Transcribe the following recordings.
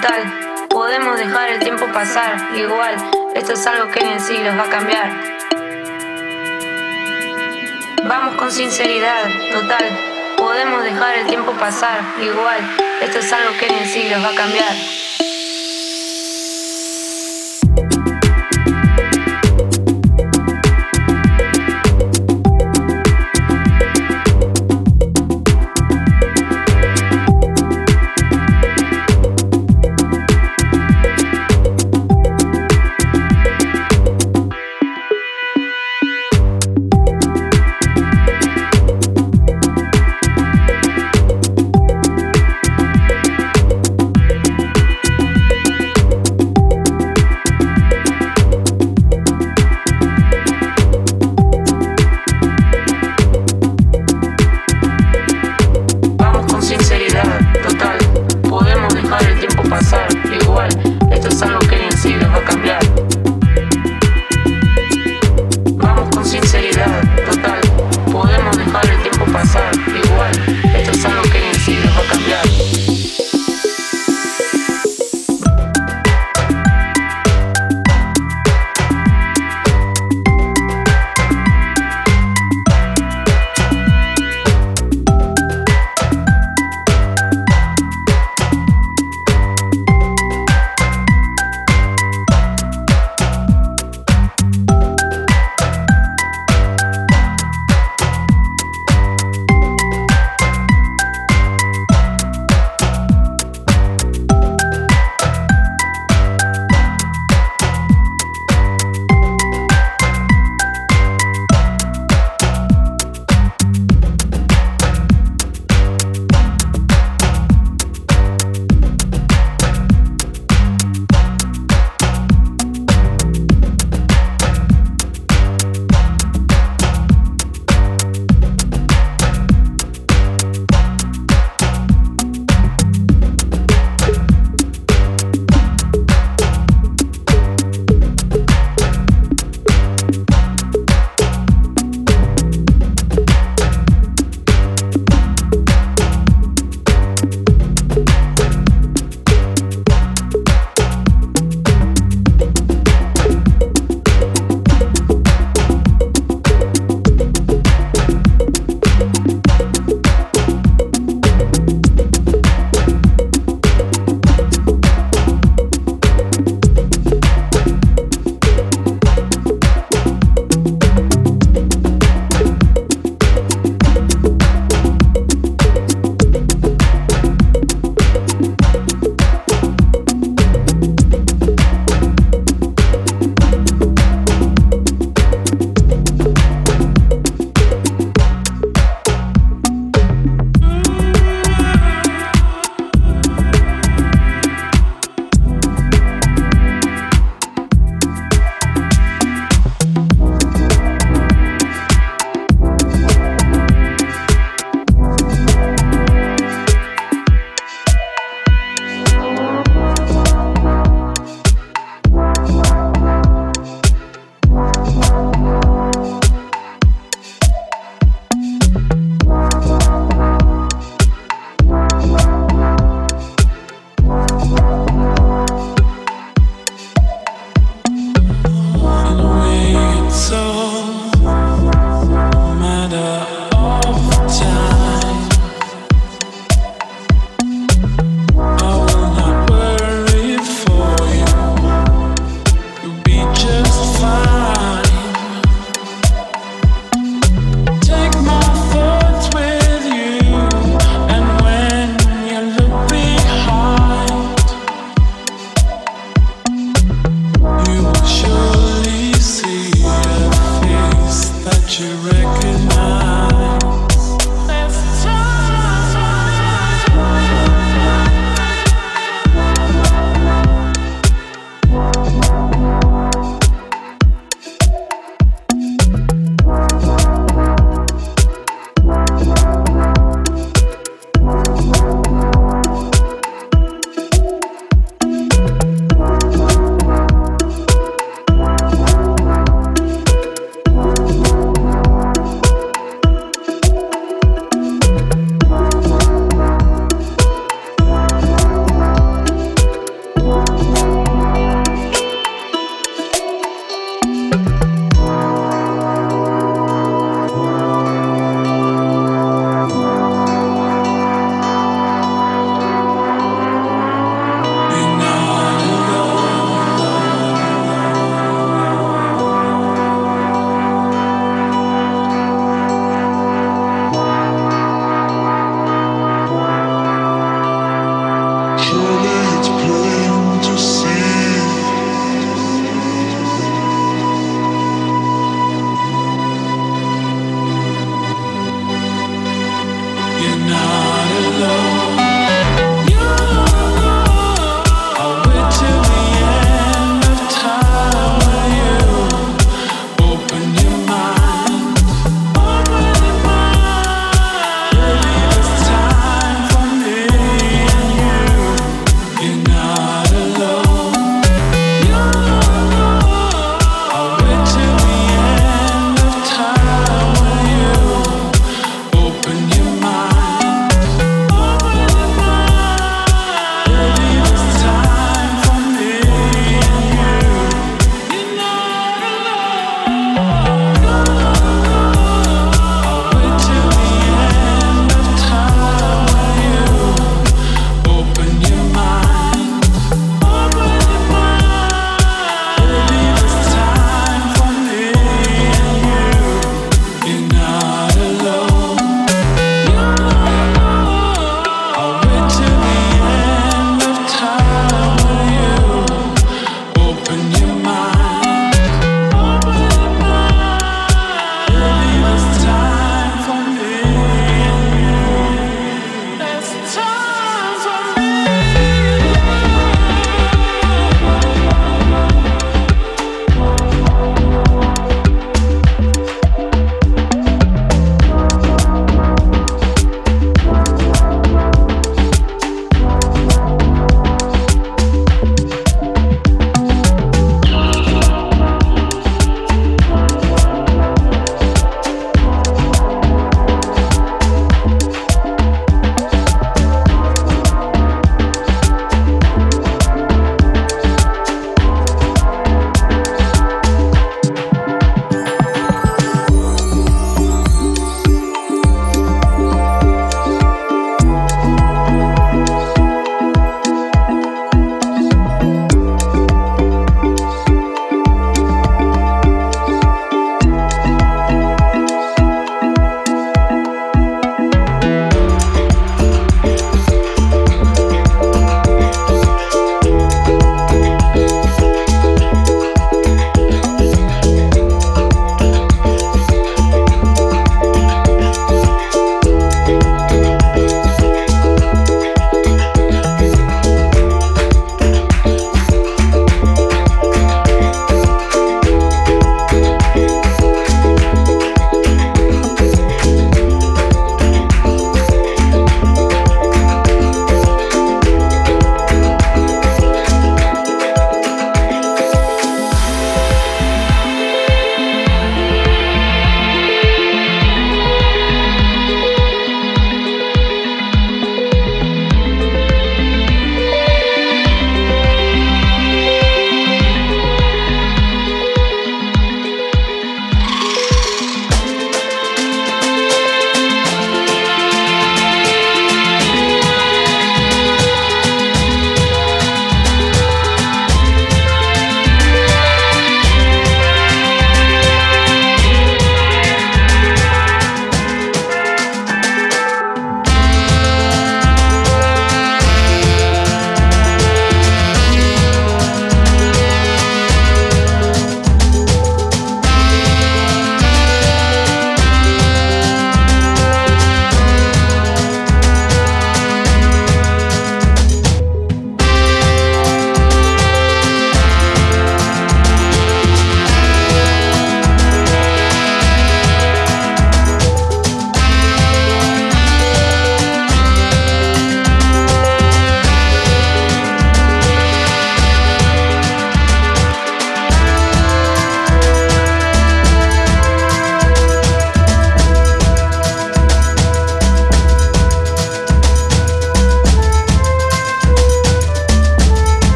total. Podemos dejar el tiempo pasar, igual. Esto es algo que en siglos va a cambiar. Vamos con sinceridad, total. Podemos dejar el tiempo pasar, igual. Esto es algo que en siglos va a cambiar.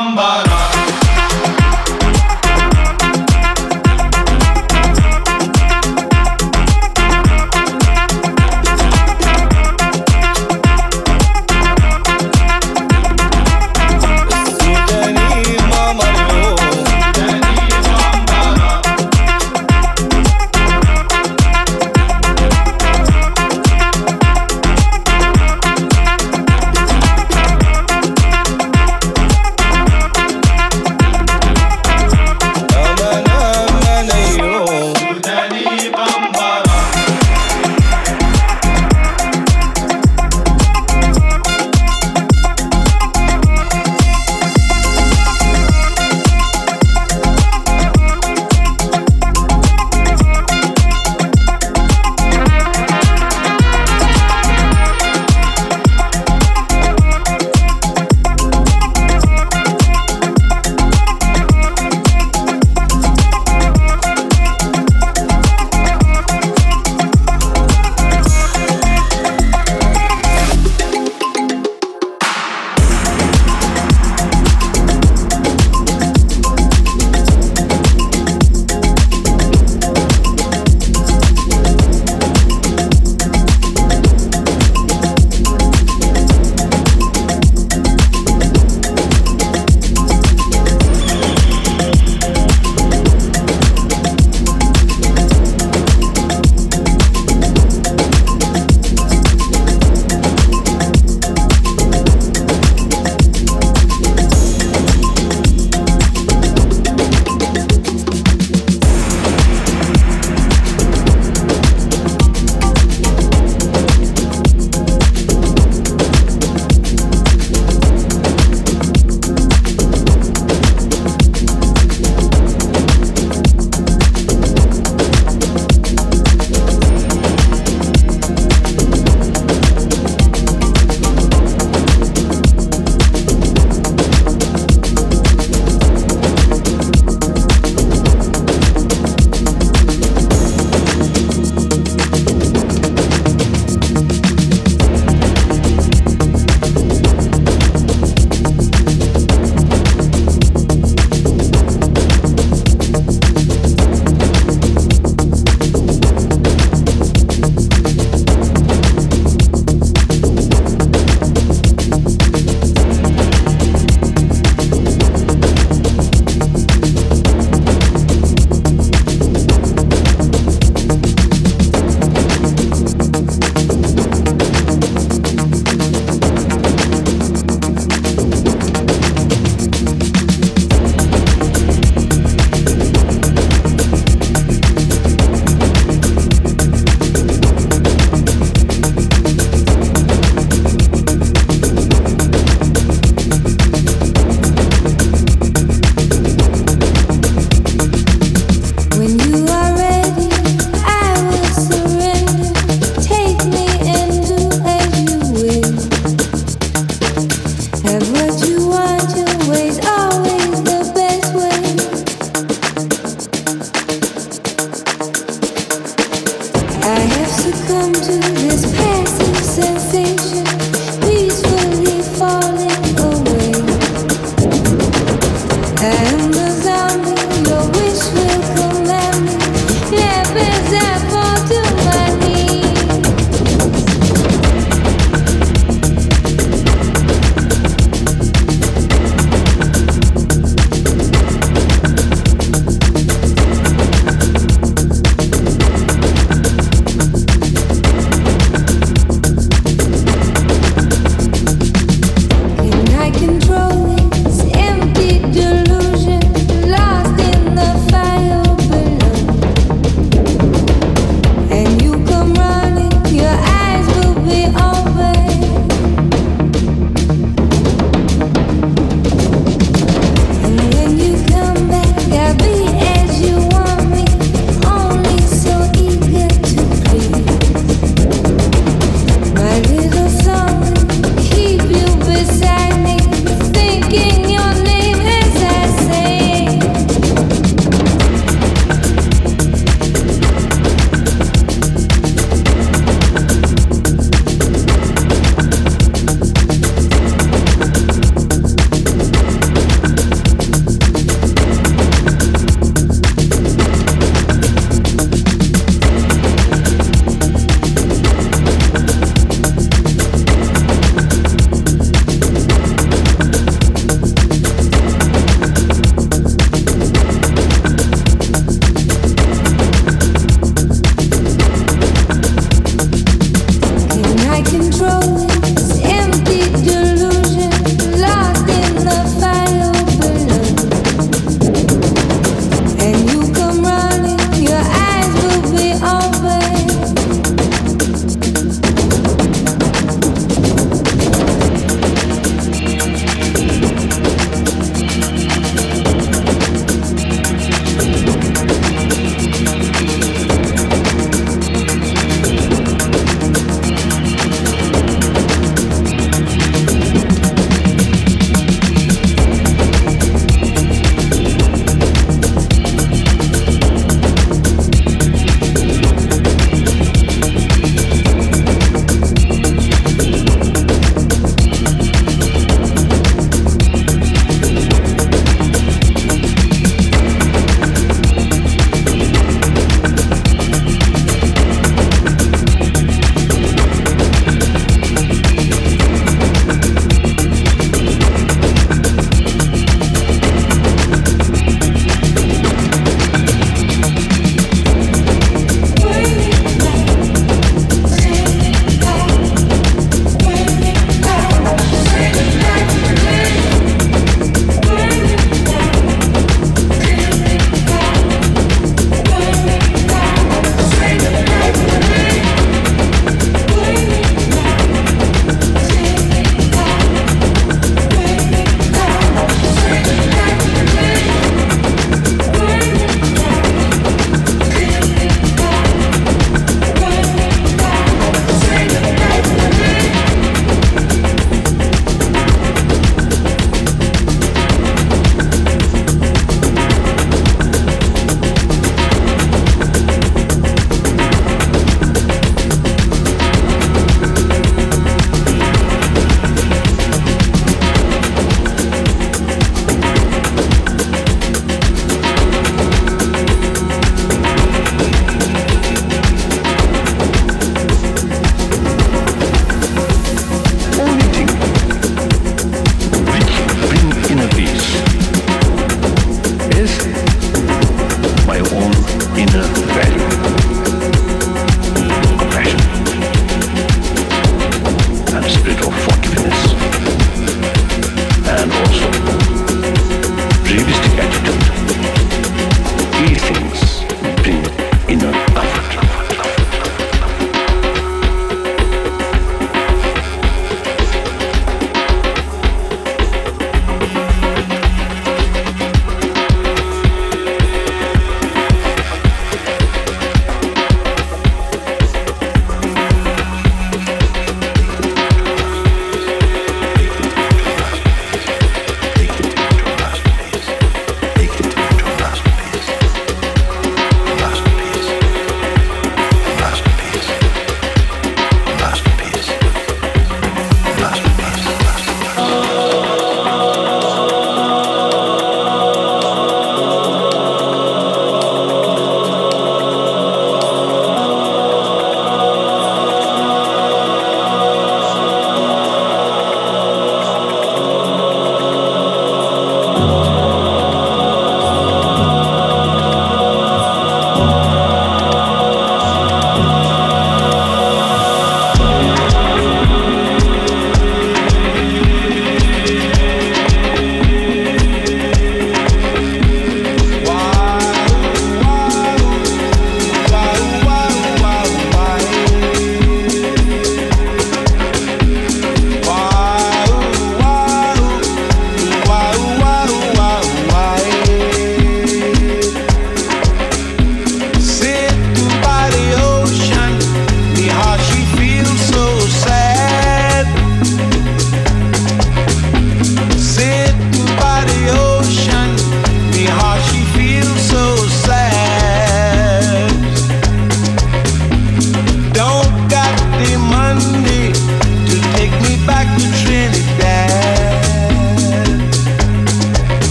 somebody.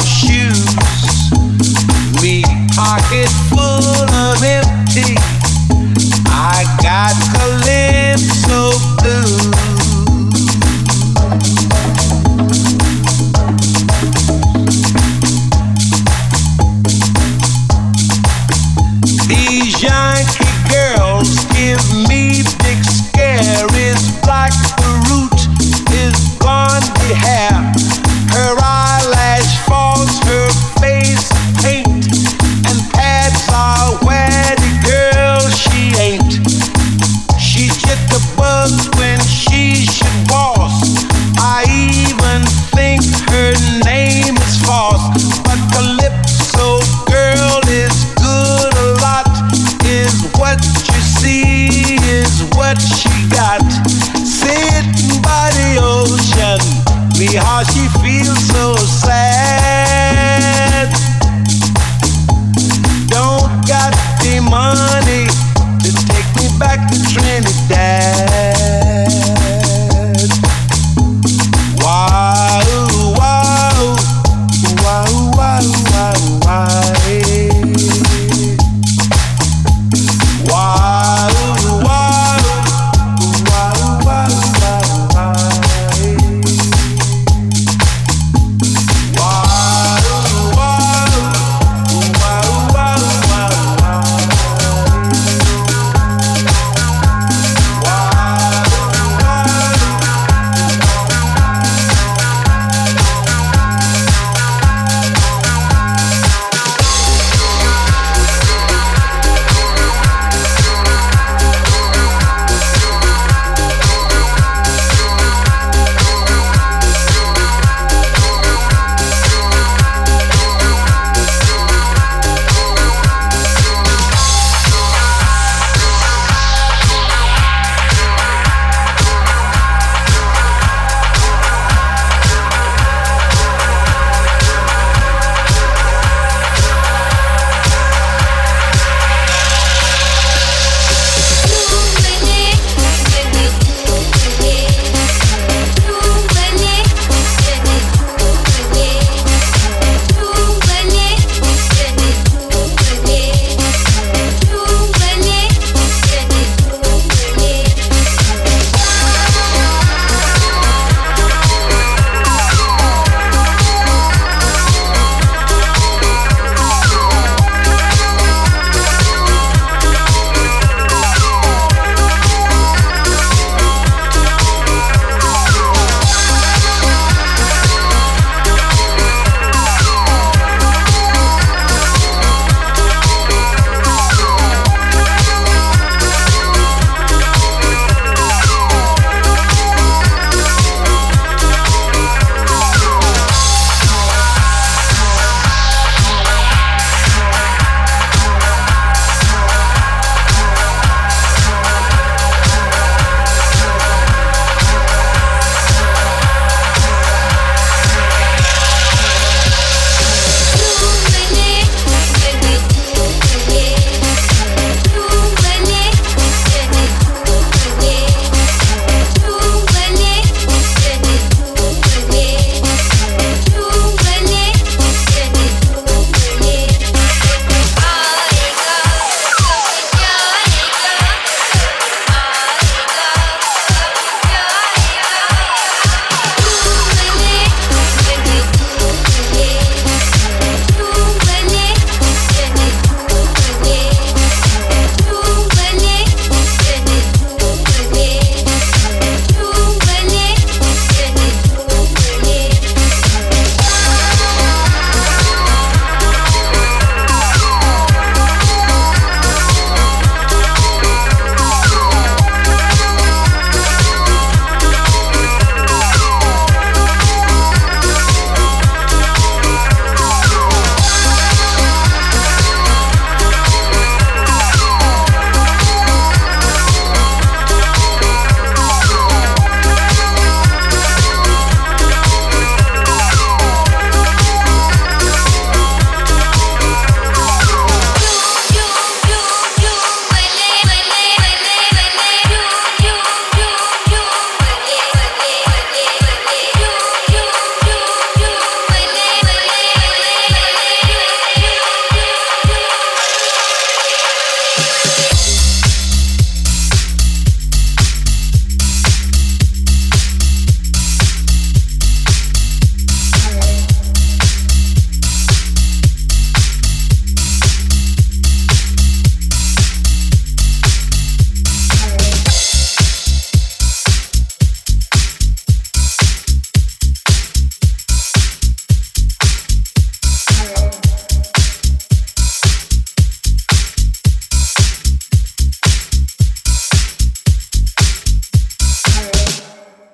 shoes. Me pocket full of empty. I got blue.